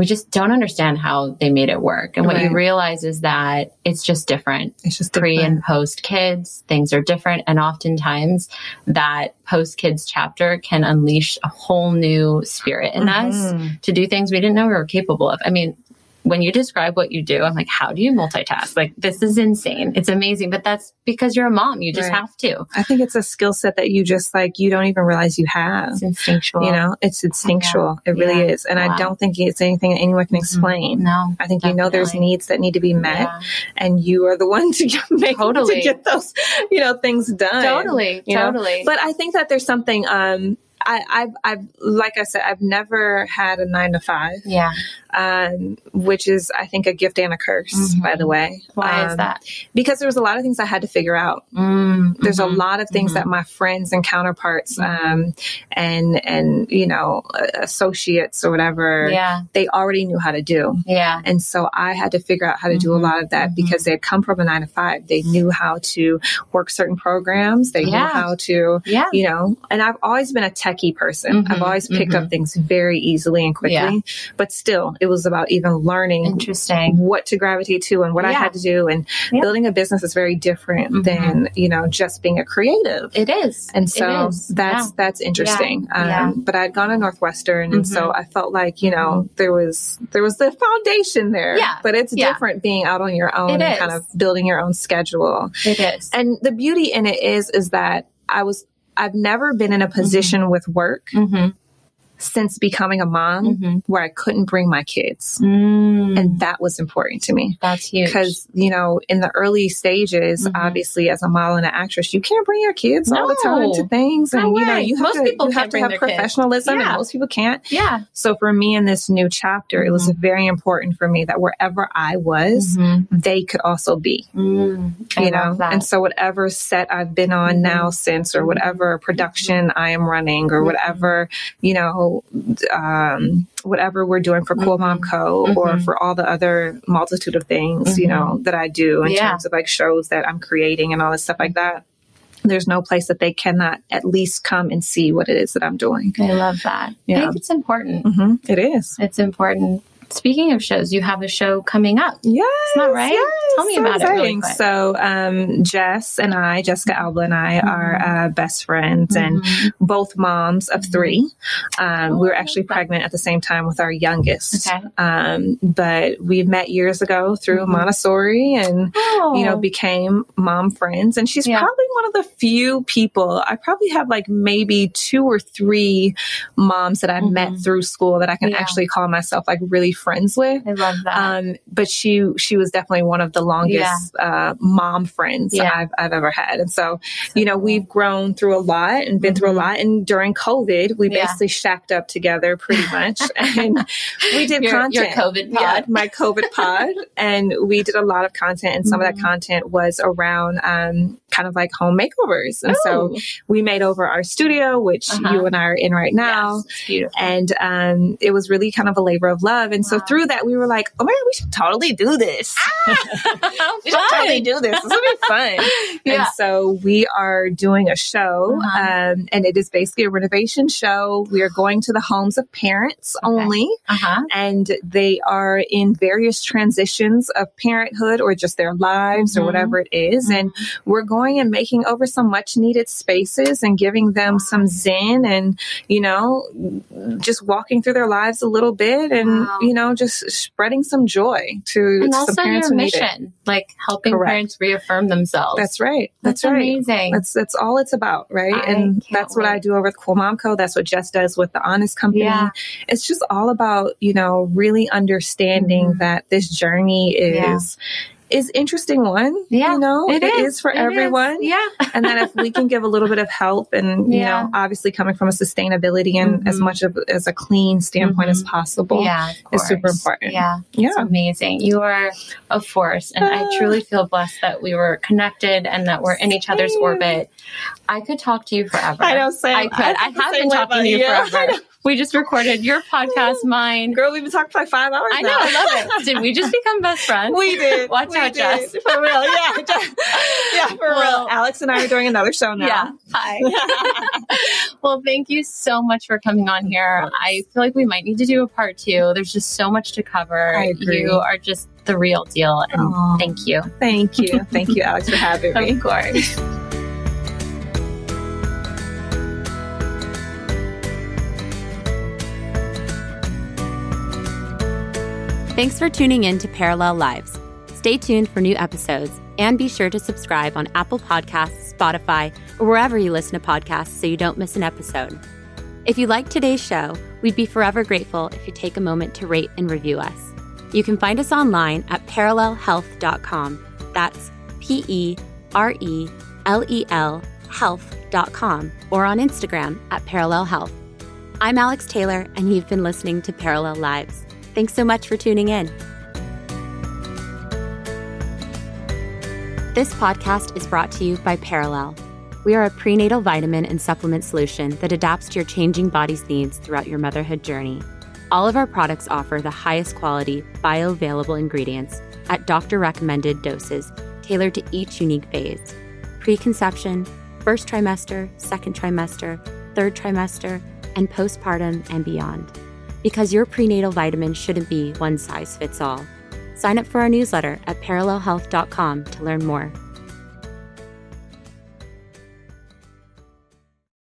we just don't understand how they made it work. And right. what you realize is that it's just different. It's just pre different. and post kids, things are different. And oftentimes that post kids chapter can unleash a whole new spirit in mm-hmm. us to do things we didn't know we were capable of. I mean, when you describe what you do, I'm like, how do you multitask? Like, this is insane. It's amazing. But that's because you're a mom. You just right. have to. I think it's a skill set that you just like, you don't even realize you have. It's instinctual. You know, it's instinctual. It really yeah. is. And wow. I don't think it's anything that anyone can mm-hmm. explain. Mm-hmm. No. I think definitely. you know there's needs that need to be met. Yeah. And you are the one to <laughs> make totally. to get those, you know, things done. Totally. Totally. Know? But I think that there's something, um, I, I've, I've, like I said, I've never had a nine to five. Yeah. Um, which is, I think, a gift and a curse, mm-hmm. by the way. Why um, is that? Because there was a lot of things I had to figure out. Mm-hmm. There's a lot of things that mm-hmm. my friends and counterparts, mm-hmm. um, and, and, you know, associates or whatever, yeah. they already knew how to do. Yeah. And so I had to figure out how to do a mm-hmm. lot of that because they had come from a nine to five. They knew how to work certain programs. They yeah. knew how to, yeah. you know, and I've always been a techie person. Mm-hmm, I've always picked mm-hmm. up things very easily and quickly, yeah. but still, it was about even learning interesting what to gravitate to and what yeah. I had to do. And yeah. building a business is very different mm-hmm. than you know just being a creative. It is, and so is. that's that's interesting. Um, but I'd gone to Northwestern, and so mm-hmm. I felt like you know there was there was the foundation there. Yeah, but it's different being out on your own and kind of building your own schedule. It is, and the beauty in it is is that I was I've never been in a position mm-hmm. with work mm-hmm since becoming a mom mm-hmm. where I couldn't bring my kids. Mm. And that was important to me. That's huge. Because, you know, in the early stages, mm-hmm. obviously as a model and an actress, you can't bring your kids no. all the time to things. No and, way. you know, you most have to, people you have, to have professionalism yeah. and most people can't. Yeah. So for me in this new chapter, mm-hmm. it was mm-hmm. very important for me that wherever I was, mm-hmm. they could also be, mm. you know? And so whatever set I've been on mm-hmm. now since, or whatever production I am running or whatever, you know, um, whatever we're doing for Cool Mom mm-hmm. Co. Mm-hmm. or for all the other multitude of things, mm-hmm. you know, that I do in yeah. terms of like shows that I'm creating and all this stuff like that. there's no place that they cannot at least come and see what it is that I'm doing. I love that. Yeah. I think it's important. Mm-hmm. It is. It's important. Speaking of shows, you have a show coming up. Yes. Isn't that right? Yes, Tell me so about exciting. it really. So, um, Jess and I, Jessica Alba and I, mm-hmm. are uh, best friends mm-hmm. and both moms of mm-hmm. three. Um, oh, we were actually pregnant at the same time with our youngest. Okay. Um, but we met years ago through mm-hmm. Montessori and, oh. you know, became mom friends. And she's yeah. probably one of the few people, I probably have like maybe two or three moms that I met mm-hmm. through school that I can yeah. actually call myself like really friends with. I love that. Um, but she she was definitely one of the longest yeah. uh, mom friends yeah. I've I've ever had. And so, so you know, cool. we've grown through a lot and been mm-hmm. through a mm-hmm. lot. And during COVID, we yeah. basically shacked up together pretty much, <laughs> and we did your, content. Your COVID pod, my COVID pod, <laughs> and we did a lot of content. And some mm-hmm. of that mm-hmm. content was around um, kind of like home makeovers. And oh. so we made over our studio, which uh-huh. you and I are in right now. Yes, and um, it was really kind of a labor of love. And. So through that, we were like, oh my God, we should totally do this. Ah, <laughs> <laughs> we should totally do this. This will be fun. <laughs> yeah. And so we are doing a show, uh-huh. um, and it is basically a renovation show. We are going to the homes of parents okay. only, uh-huh. and they are in various transitions of parenthood or just their lives mm-hmm. or whatever it is. Mm-hmm. And we're going and making over some much needed spaces and giving them some zen and, you know, just walking through their lives a little bit and, wow. you know, just spreading some joy to, and to also your mission, like helping Correct. parents reaffirm themselves. That's right. That's, that's right. amazing. That's, that's all it's about. Right. I and that's wait. what I do over at Cool Mom Co. That's what Jess does with the Honest Company. Yeah. It's just all about, you know, really understanding mm-hmm. that this journey is, yeah is interesting one. Yeah. You know, it, it is. is. for it everyone. Is. Yeah. <laughs> and then if we can give a little bit of help and, you yeah. know, obviously coming from a sustainability and mm-hmm. as much of as a clean standpoint mm-hmm. as possible yeah, is super important. Yeah. Yeah. It's amazing. You are a force. And uh, I truly feel blessed that we were connected and that we're in each other's orbit. I could talk to you forever. I know, Sam. I could. I, I have been talking to you <laughs> forever. We just recorded your podcast, <laughs> mine. Girl, we've been talking for like five hours. I know, I love it. Did we just become best friends? We did. <laughs> Watch we out, did. Jess. <laughs> For real, yeah. yeah, for well, real. Alex and I are doing another show now. Yeah. Hi. well, thank you so much for coming on here. I feel like we might need to do a part two. There's just so much to cover. I agree. You are just the real deal. And Aww. thank you. Thank you. Thank you, Alex, for having me. Of course. Thanks for tuning in to Perelel Lives. Stay tuned for new episodes and be sure to subscribe on Apple Podcasts, Spotify, or wherever you listen to podcasts so you don't miss an episode. If you like today's show, we'd be forever grateful if you take a moment to rate and review us. You can find us online at perelelhealth.com. That's P E R E L E L health.com or on Instagram at Perelel Health. I'm Alex Taylor, and you've been listening to Perelel Lives. Thanks so much for tuning in. This podcast is brought to you by Perelel. We are a prenatal vitamin and supplement solution that adapts to your changing body's needs throughout your motherhood journey. All of our products offer the highest quality, bioavailable ingredients at doctor recommended doses tailored to each unique phase preconception, first trimester, second trimester, third trimester, and postpartum and beyond because your prenatal vitamin shouldn't be one size fits all. Sign up for our newsletter at perelelhealth.com to learn more.